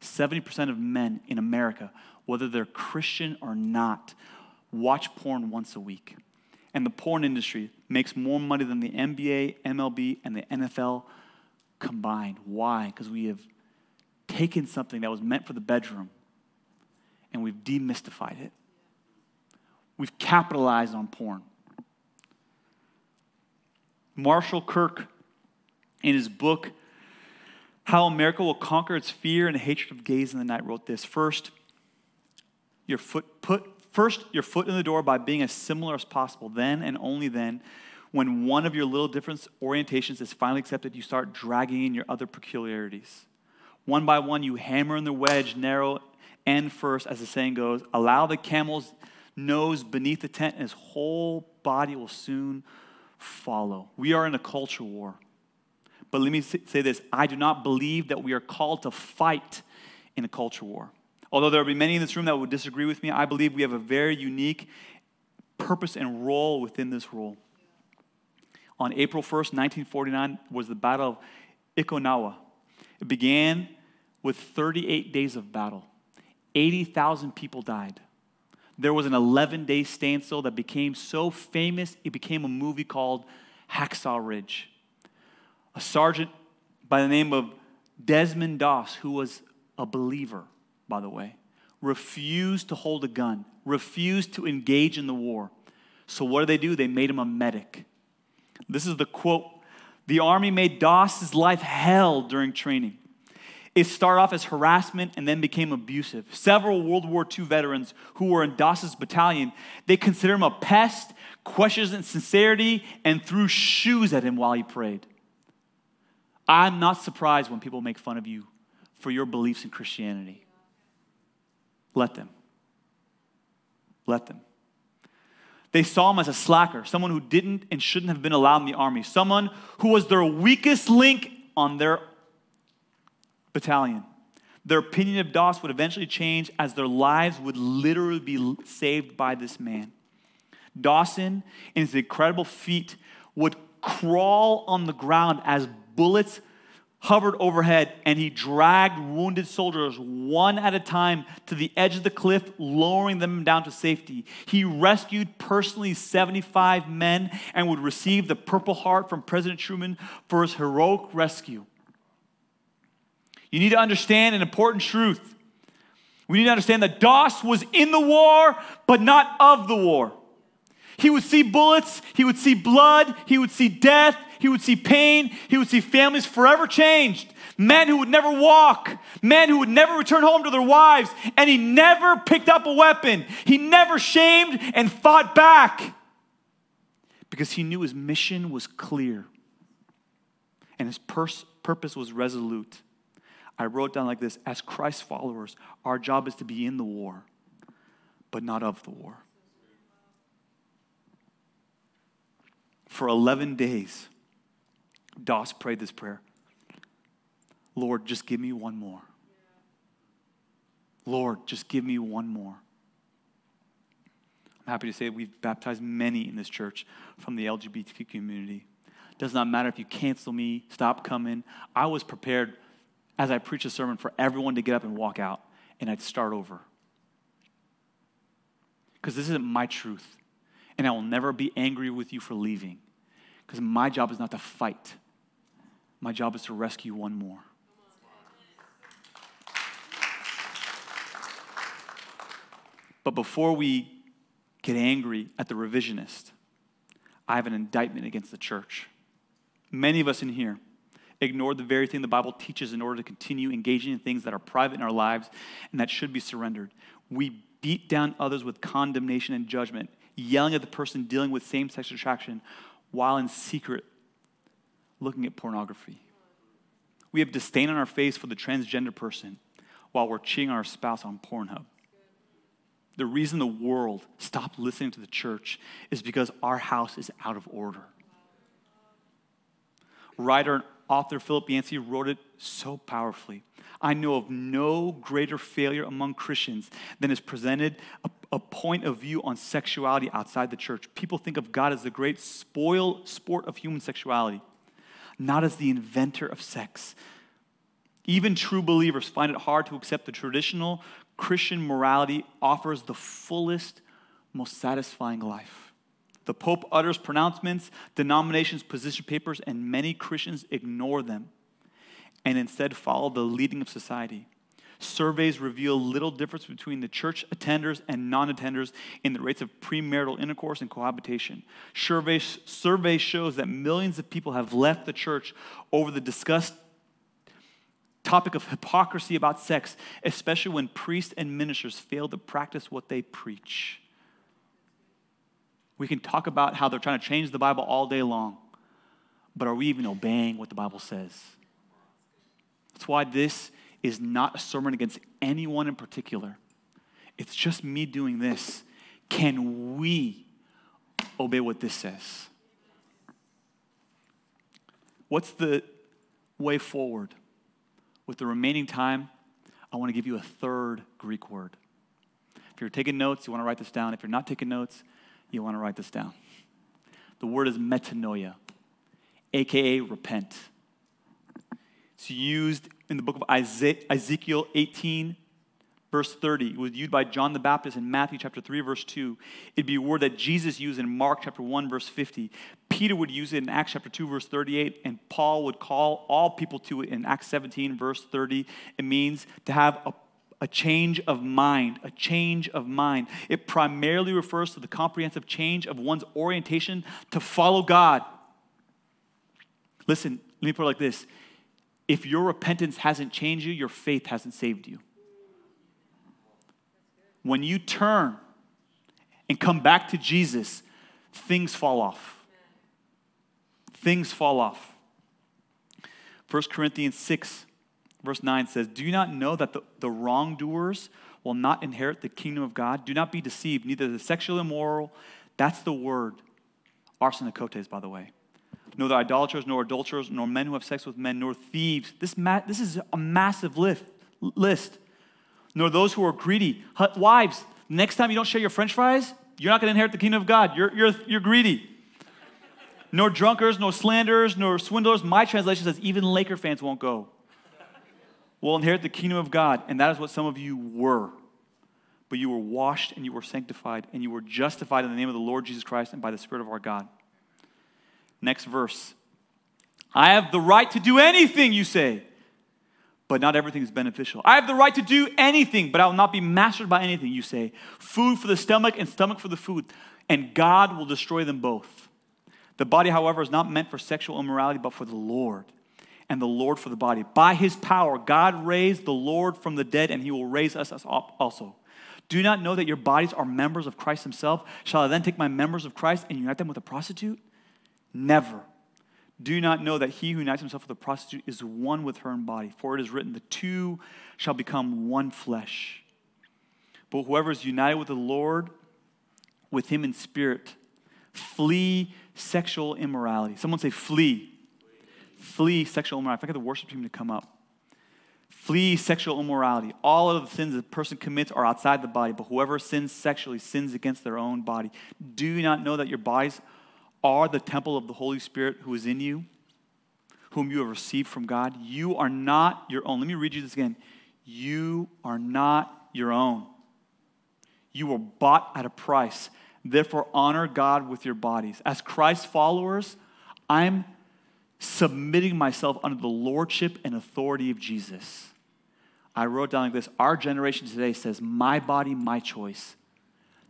70% of men in America, whether they're Christian or not, watch porn once a week and the porn industry makes more money than the NBA, MLB, and the NFL combined. Why? Because we have taken something that was meant for the bedroom and we've demystified it. We've capitalized on porn. Marshall Kirk, in his book, How America Will Conquer Its Fear and Hatred of Gays in the Night, wrote this First, your foot put First, your foot in the door by being as similar as possible. Then and only then, when one of your little different orientations is finally accepted, you start dragging in your other peculiarities. One by one, you hammer in the wedge, narrow end first, as the saying goes. Allow the camel's nose beneath the tent, and his whole body will soon follow. We are in a culture war. But let me say this I do not believe that we are called to fight in a culture war. Although there will be many in this room that would disagree with me, I believe we have a very unique purpose and role within this role. On April 1st, 1949, was the Battle of Okinawa. It began with 38 days of battle. 80,000 people died. There was an 11 day standstill that became so famous, it became a movie called Hacksaw Ridge. A sergeant by the name of Desmond Doss, who was a believer, by the way, refused to hold a gun, refused to engage in the war. So, what did they do? They made him a medic. This is the quote The army made Doss's life hell during training. It started off as harassment and then became abusive. Several World War II veterans who were in Doss's battalion, they considered him a pest, questioned his sincerity, and threw shoes at him while he prayed. I'm not surprised when people make fun of you for your beliefs in Christianity. Let them. Let them. They saw him as a slacker, someone who didn't and shouldn't have been allowed in the army, someone who was their weakest link on their battalion. Their opinion of Doss would eventually change as their lives would literally be saved by this man. Dawson, in his incredible feat, would crawl on the ground as bullets hovered overhead and he dragged wounded soldiers one at a time to the edge of the cliff, lowering them down to safety. He rescued personally 75 men and would receive the Purple Heart from President Truman for his heroic rescue. You need to understand an important truth. We need to understand that Doss was in the war, but not of the war. He would see bullets, he would see blood, he would see death, he would see pain, he would see families forever changed, men who would never walk, men who would never return home to their wives, and he never picked up a weapon. He never shamed and fought back because he knew his mission was clear and his pers- purpose was resolute. I wrote down like this as Christ followers, our job is to be in the war, but not of the war. For 11 days, Doss prayed this prayer Lord, just give me one more. Lord, just give me one more. I'm happy to say we've baptized many in this church from the LGBTQ community. Does not matter if you cancel me, stop coming. I was prepared as I preach a sermon for everyone to get up and walk out, and I'd start over. Because this isn't my truth, and I will never be angry with you for leaving. Because my job is not to fight, my job is to rescue one more. But before we get angry at the revisionist, I have an indictment against the church. Many of us in here ignored the very thing the Bible teaches in order to continue engaging in things that are private in our lives and that should be surrendered. We beat down others with condemnation and judgment, yelling at the person dealing with same sex attraction while in secret looking at pornography. We have disdain on our face for the transgender person while we're cheating on our spouse on Pornhub. The reason the world stopped listening to the church is because our house is out of order. Writer and author Philip Yancey wrote it so powerfully. I know of no greater failure among Christians than is presented a, a, point of view on sexuality outside the church. People think of God as the great spoil sport of human sexuality, not as the inventor of sex. Even true believers find it hard to accept the traditional Christian morality offers the fullest, most satisfying life. The Pope utters pronouncements, denominations position papers, and many Christians ignore them and instead follow the leading of society. Surveys reveal little difference between the church attenders and non attenders in the rates of premarital intercourse and cohabitation. Survey, survey shows that millions of people have left the church over the discussed topic of hypocrisy about sex, especially when priests and ministers fail to practice what they preach. We can talk about how they're trying to change the Bible all day long, but are we even obeying what the Bible says? That's why this is not a sermon against anyone in particular. It's just me doing this. Can we obey what this says? What's the way forward? With the remaining time, I want to give you a third Greek word. If you're taking notes, you want to write this down. If you're not taking notes, you want to write this down. The word is metanoia, aka repent. It's used in the book of Ezekiel 18, verse 30. It was used by John the Baptist in Matthew chapter 3, verse 2. It'd be a word that Jesus used in Mark chapter 1, verse 50. Peter would use it in Acts chapter 2, verse 38, and Paul would call all people to it in Acts 17, verse 30. It means to have a a change of mind, a change of mind. It primarily refers to the comprehensive change of one's orientation to follow God. Listen, let me put it like this if your repentance hasn't changed you, your faith hasn't saved you. When you turn and come back to Jesus, things fall off. Things fall off. 1 Corinthians 6, verse 9 says, Do you not know that the, the wrongdoers will not inherit the kingdom of God? Do not be deceived, neither the sexually immoral, that's the word, arsenokoites, by the way, nor the idolaters, nor adulterers, nor men who have sex with men, nor thieves. This, ma- this is a massive list, list. Nor those who are greedy. Wives, next time you don't share your french fries, you're not going to inherit the kingdom of God. You're, you're, you're greedy. nor drunkards, nor slanderers, nor swindlers. My translation says even Laker fans won't go. Will inherit the kingdom of God. And that is what some of you were. But you were washed and you were sanctified and you were justified in the name of the Lord Jesus Christ and by the Spirit of our God. Next verse. I have the right to do anything, you say, but not everything is beneficial. I have the right to do anything, but I will not be mastered by anything, you say. Food for the stomach and stomach for the food, and God will destroy them both. The body, however, is not meant for sexual immorality, but for the Lord, and the Lord for the body. By his power, God raised the Lord from the dead, and he will raise us also. Do not know that your bodies are members of Christ himself? Shall I then take my members of Christ and unite them with a prostitute? Never. Do not know that he who unites himself with a prostitute is one with her in body? For it is written, the two shall become one flesh. But whoever is united with the Lord, with him in spirit, flee sexual immorality. Someone say, flee. Flee, sexual immorality. If I get the worship team to come up. Flee sexual immorality. All of the sins a person commits are outside the body, but whoever sins sexually sins against their own body. Do you not know that your bodies are the temple of the Holy Spirit who is in you, whom you have received from God. You are not your own. Let me read you this again. You are not your own. You were bought at a price. Therefore, honor God with your bodies. As Christ followers, I'm submitting myself under the lordship and authority of Jesus. I wrote down like this Our generation today says, My body, my choice.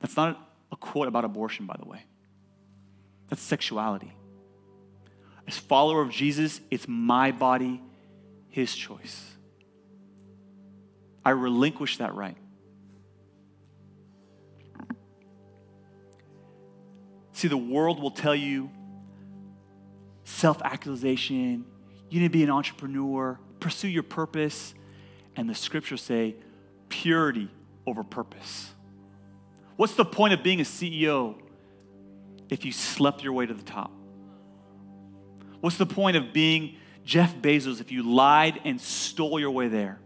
That's not a quote about abortion, by the way. That's sexuality. As follower of Jesus, it's my body, his choice. I relinquish that right. See, the world will tell you self actualization, you need to be an entrepreneur, pursue your purpose. And the scriptures say purity over purpose. What's the point of being a CEO if you slept your way to the top? What's the point of being Jeff Bezos if you lied and stole your way there?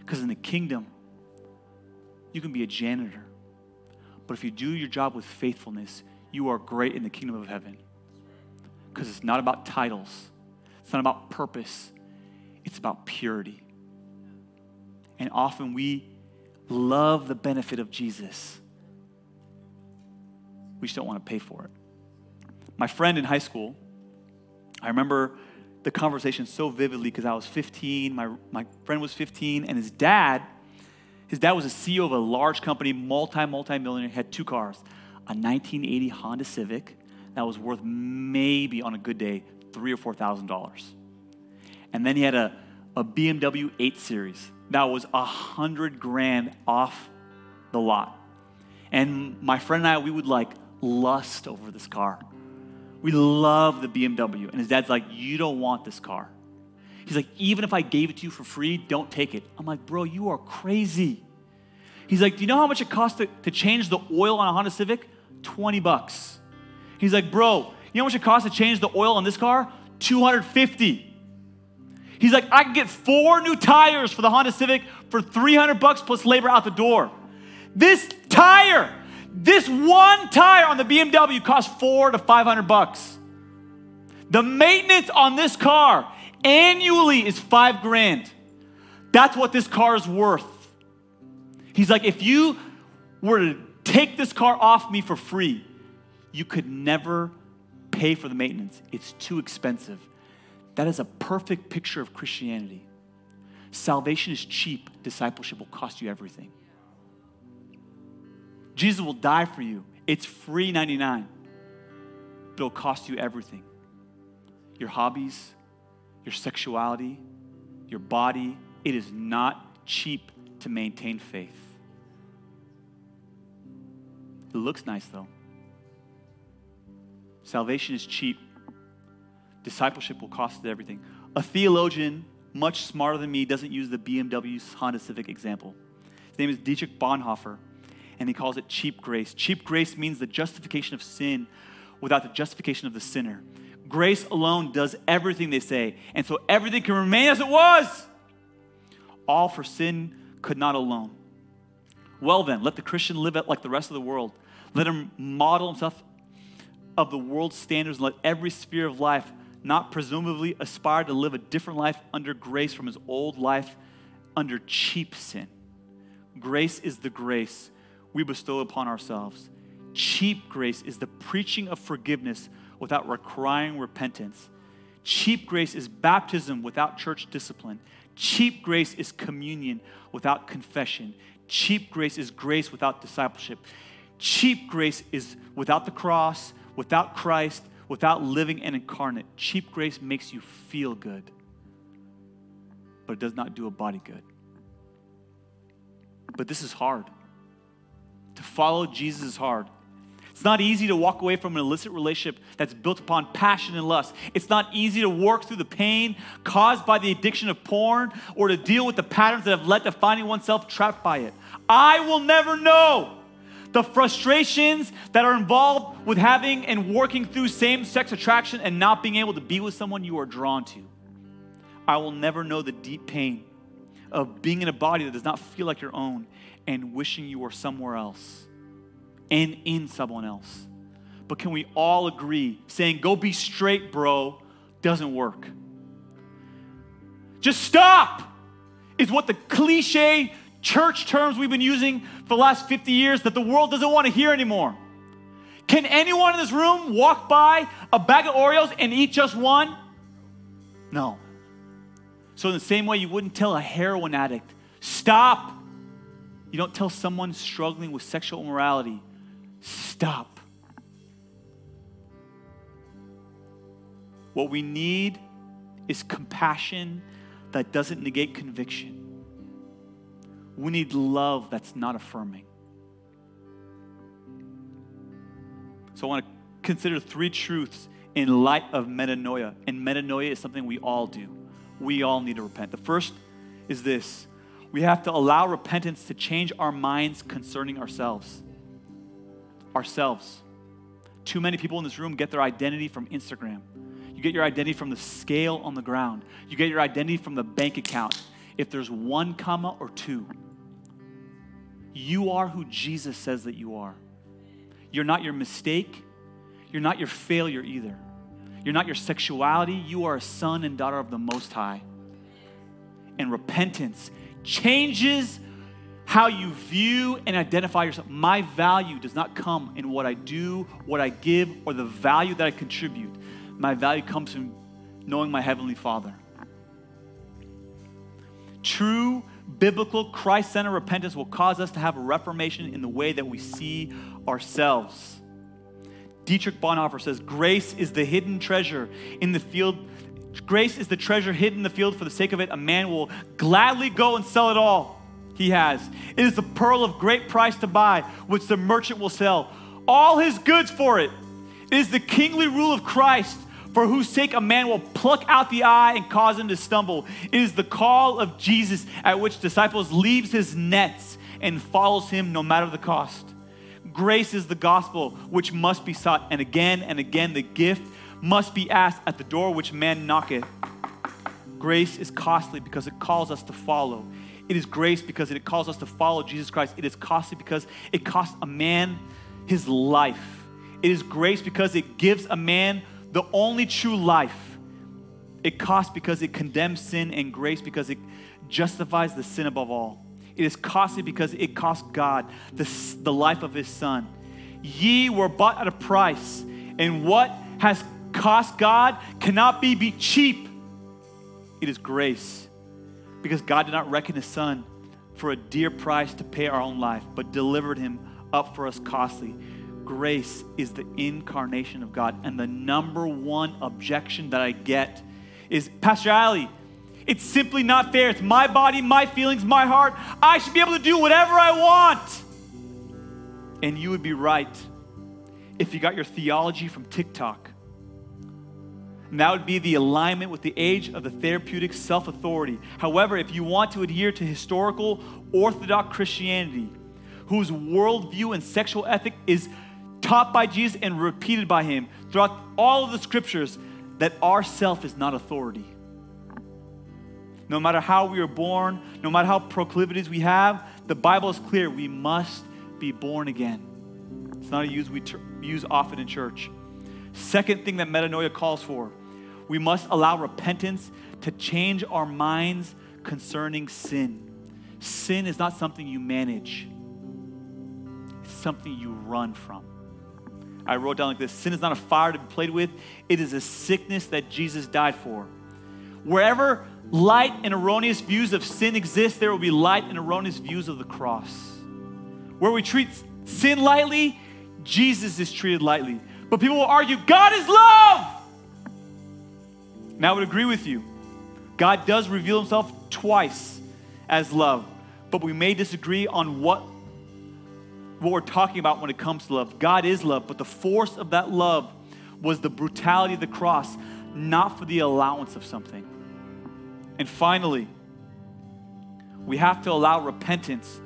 Because in the kingdom, you can be a janitor. But if you do your job with faithfulness, you are great in the kingdom of heaven. Because it's not about titles, it's not about purpose, it's about purity. And often we love the benefit of Jesus we just don't want to pay for it. My friend in high school, I remember the conversation so vividly because I was 15, my, my friend was 15, and his dad, his dad was a CEO of a large company, multi, multi millionaire, had two cars. A 1980 Honda Civic that was worth maybe on a good day three or four thousand dollars. And then he had a, a BMW 8 Series that was a hundred grand off the lot. And my friend and I, we would like lust over this car. We love the BMW. And his dad's like, You don't want this car. He's like, Even if I gave it to you for free, don't take it. I'm like, Bro, you are crazy. He's like, Do you know how much it costs to, to change the oil on a Honda Civic? 20 bucks. He's like, Bro, you know how much it costs to change the oil on this car? 250. He's like, I can get four new tires for the Honda Civic for 300 bucks plus labor out the door. This tire this one tire on the BMW costs four to 500 bucks. The maintenance on this car annually is five grand. That's what this car is worth. He's like, if you were to take this car off me for free, you could never pay for the maintenance. It's too expensive. That is a perfect picture of Christianity. Salvation is cheap, discipleship will cost you everything. Jesus will die for you. It's free 99, but it'll cost you everything your hobbies, your sexuality, your body. It is not cheap to maintain faith. It looks nice, though. Salvation is cheap. Discipleship will cost everything. A theologian, much smarter than me, doesn't use the BMW Honda Civic example. His name is Dietrich Bonhoeffer, and he calls it cheap grace. Cheap grace means the justification of sin without the justification of the sinner. Grace alone does everything they say, and so everything can remain as it was. All for sin could not alone. Well, then, let the Christian live it like the rest of the world. Let him model himself of the world's standards and let every sphere of life not presumably aspire to live a different life under grace from his old life under cheap sin. Grace is the grace we bestow upon ourselves. Cheap grace is the preaching of forgiveness without requiring repentance. Cheap grace is baptism without church discipline. Cheap grace is communion without confession. Cheap grace is grace without discipleship. Cheap grace is without the cross, without Christ, without living and incarnate. Cheap grace makes you feel good, but it does not do a body good. But this is hard. To follow Jesus hard. It's not easy to walk away from an illicit relationship that's built upon passion and lust. It's not easy to work through the pain caused by the addiction of porn or to deal with the patterns that have led to finding oneself trapped by it. I will never know the frustrations that are involved with having and working through same sex attraction and not being able to be with someone you are drawn to. I will never know the deep pain of being in a body that does not feel like your own and wishing you were somewhere else and in someone else. But can we all agree saying, go be straight, bro, doesn't work? Just stop, is what the cliche church terms we've been using for the last 50 years that the world doesn't want to hear anymore. Can anyone in this room walk by a bag of Oreos and eat just one? No. So, in the same way, you wouldn't tell a heroin addict, stop. You don't tell someone struggling with sexual immorality, stop. What we need is compassion that doesn't negate conviction. We need love that's not affirming. So I want to consider three truths in light of metanoia. And metanoia is something we all do. We all need to repent. The first is this we have to allow repentance to change our minds concerning ourselves ourselves. Too many people in this room get their identity from Instagram. You get your identity from the scale on the ground. You get your identity from the bank account. If there's one comma or two, you are who Jesus says that you are. You're not your mistake. You're not your failure either. You're not your sexuality. You are a son and daughter of the Most High. And repentance changes how you view and identify yourself. My value does not come in what I do, what I give, or the value that I contribute. My value comes from knowing my Heavenly Father. True biblical Christ centered repentance will cause us to have a reformation in the way that we see ourselves. Dietrich Bonhoeffer says, Grace is the hidden treasure in the field. Grace is the treasure hidden in the field. For the sake of it, a man will gladly go and sell it all he has. It is the pearl of great price to buy, which the merchant will sell all his goods for it. It is the kingly rule of Christ, for whose sake a man will pluck out the eye and cause him to stumble. It is the call of Jesus at which disciples leaves his nets and follows him no matter the cost. Grace is the gospel which must be sought, and again and again the gift must be asked at the door which man knocketh. Grace is costly because it calls us to follow. It is grace because it calls us to follow Jesus Christ. It is costly because it costs a man his life. It is grace because it gives a man the only true life. It costs because it condemns sin, and grace because it justifies the sin above all. It is costly because it cost God the, the life of his son. Ye were bought at a price, and what has cost God cannot be, be cheap. It is grace because God did not reckon his son for a dear price to pay our own life, but delivered him up for us costly. Grace is the incarnation of God. And the number one objection that I get is Pastor Ali, It's simply not fair. It's my body, my feelings, my heart. I should be able to do whatever I want. And you would be right if you got your theology from TikTok. And that would be the alignment with the age of the therapeutic self authority. However, if you want to adhere to historical Orthodox Christianity, whose worldview and sexual ethic is taught by Jesus and repeated by him throughout all of the scriptures, that our self is not authority. No matter how we are born, no matter how proclivities we have, the Bible is clear we must be born again. It's not a use we use often in church. Second thing that metanoia calls for we must allow repentance to change our minds concerning sin. Sin is not something you manage, it's something you run from. I wrote down like this Sin is not a fire to be played with, it is a sickness that Jesus died for. Wherever light and erroneous views of sin exist, there will be light and erroneous views of the cross. Where we treat sin lightly, Jesus is treated lightly. But people will argue, God is love. Now, I would agree with you. God does reveal himself twice as love, but we may disagree on what, what we're talking about when it comes to love. God is love, but the force of that love was the brutality of the cross, not for the allowance of something. And finally, we have to allow repentance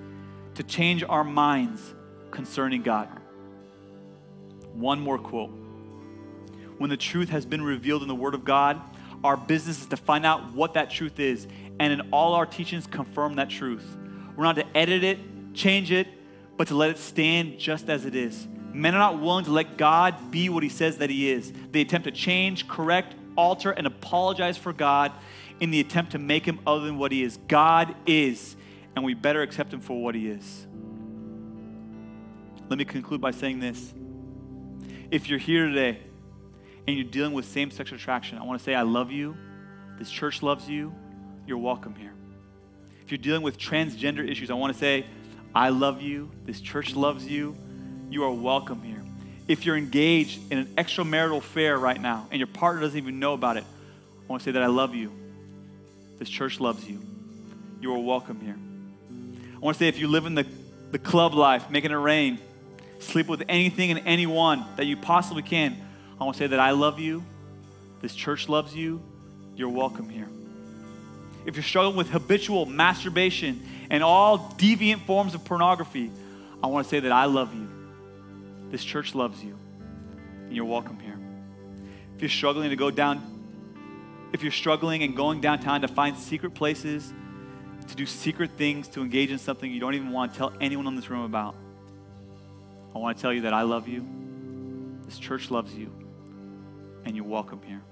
to change our minds concerning God. One more quote. When the truth has been revealed in the Word of God, our business is to find out what that truth is, and in all our teachings, confirm that truth. We're not to edit it, change it, but to let it stand just as it is. Men are not willing to let God be what He says that He is. They attempt to change, correct, alter, and apologize for God in the attempt to make Him other than what He is. God is, and we better accept Him for what He is. Let me conclude by saying this. If you're here today and you're dealing with same sex attraction, I want to say, I love you. This church loves you. You're welcome here. If you're dealing with transgender issues, I want to say, I love you. This church loves you. You are welcome here. If you're engaged in an extramarital affair right now and your partner doesn't even know about it, I want to say that I love you. This church loves you. You are welcome here. I want to say if you live in the, the club life, making it rain, sleep with anything and anyone that you possibly can, I want to say that I love you. This church loves you. You're welcome here. If you're struggling with habitual masturbation and all deviant forms of pornography, I want to say that I love you. This church loves you. And you're welcome here. If you're struggling to go down, if you're struggling and going downtown to find secret places, to do secret things, to engage in something you don't even want to tell anyone in this room about, I want to tell you that I love you. This church loves you and you're welcome here.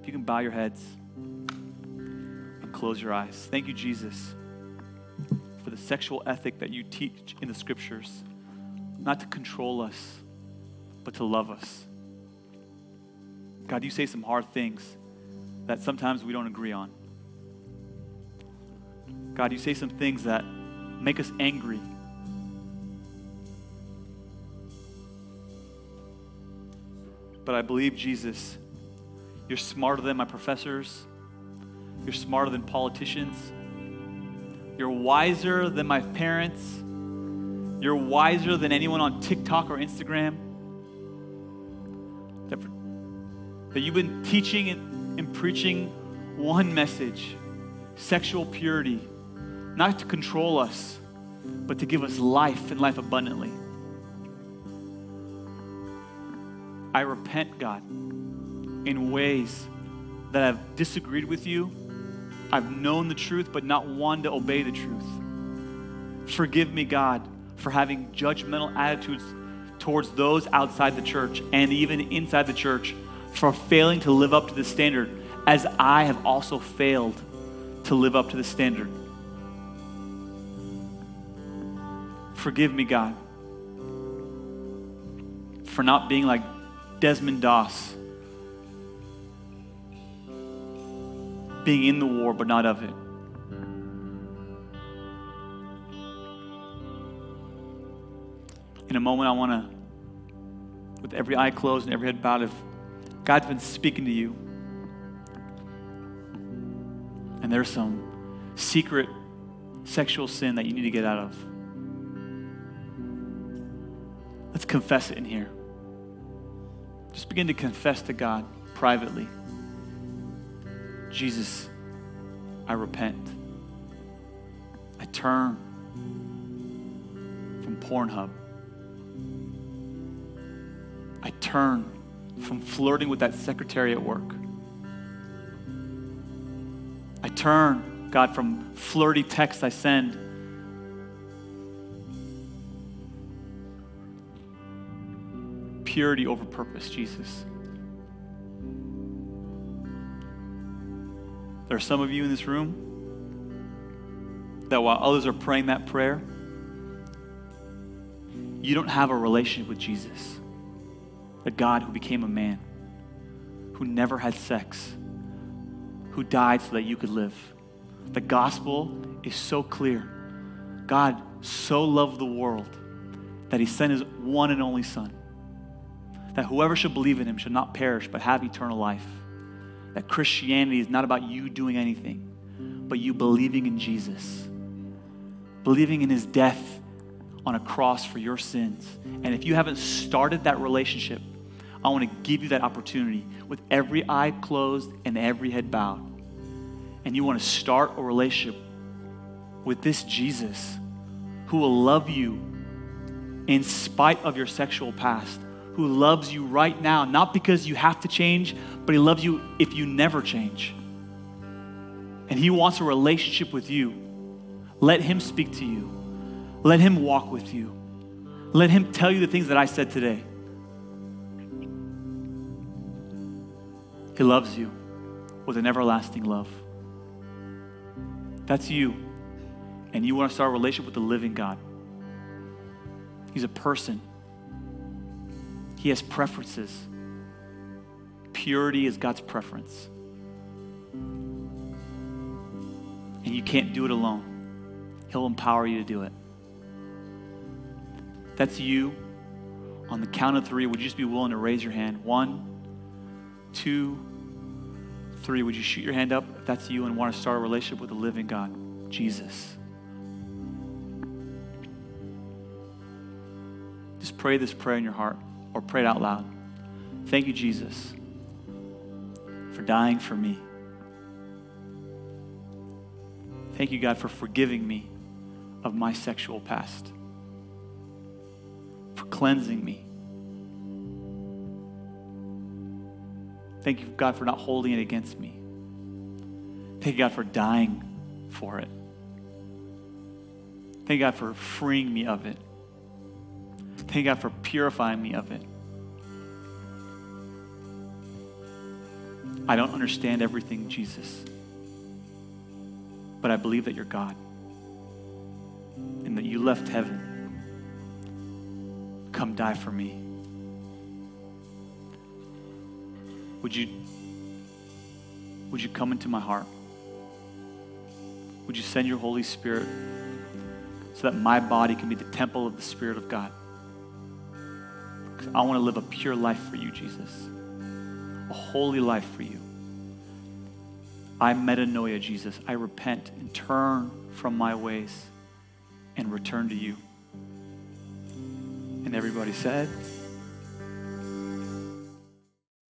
If you can bow your heads and close your eyes. Thank you, Jesus, for the sexual ethic that you teach in the scriptures, not to control us, but to love us. God, you say some hard things that sometimes we don't agree on. God, you say some things that make us angry But I believe, Jesus, you're smarter than my professors. You're smarter than politicians. You're wiser than my parents. You're wiser than anyone on TikTok or Instagram. That, that you've been teaching and, and preaching one message sexual purity, not to control us, but to give us life and life abundantly. I repent, God, in ways that I've disagreed with you. I've known the truth, but not wanted to obey the truth. Forgive me, God, for having judgmental attitudes towards those outside the church and even inside the church for failing to live up to the standard, as I have also failed to live up to the standard. Forgive me, God, for not being like Desmond Doss being in the war but not of it. In a moment, I want to, with every eye closed and every head bowed, if God's been speaking to you, and there's some secret sexual sin that you need to get out of. Let's confess it in here. Just begin to confess to God privately Jesus, I repent. I turn from Pornhub. I turn from flirting with that secretary at work. I turn, God, from flirty texts I send. Purity over purpose, Jesus. There are some of you in this room that while others are praying that prayer, you don't have a relationship with Jesus, the God who became a man, who never had sex, who died so that you could live. The gospel is so clear. God so loved the world that he sent his one and only Son, that whoever should believe in him should not perish but have eternal life. That Christianity is not about you doing anything, but you believing in Jesus, believing in his death on a cross for your sins. And if you haven't started that relationship, I want to give you that opportunity with every eye closed and every head bowed. And you want to start a relationship with this Jesus who will love you in spite of your sexual past, who loves you right now, not because you have to change, but he loves you if you never change. And he wants a relationship with you. Let him speak to you. Let him walk with you. Let him tell you the things that I said today. He loves you with an everlasting love. That's you. And you want to start a relationship with the living God. He's a person, He has preferences. Purity is God's preference. And you can't do it alone, He'll empower you to do it. That's you. On the count of three, would you just be willing to raise your hand? One, two, three. Would you shoot your hand up if that's you and want to start a relationship with the living God, Jesus? Just pray this prayer in your heart or pray it out loud. Thank you, Jesus, for dying for me. Thank you, God, for forgiving me of my sexual past, for cleansing me. Thank you, God, for not holding it against me. Thank you, God, for dying for it. Thank you, God, for freeing me of it. Thank God, for purifying me of it. I don't understand everything, Jesus, but I believe that you're God and that you left heaven. Come die for me. Would you, would you come into my heart? Would you send your Holy Spirit so that my body can be the temple of the Spirit of God? I want to live a pure life for you, Jesus, a holy life for you. I metanoia, Jesus. I repent and turn from my ways and return to you. And everybody said,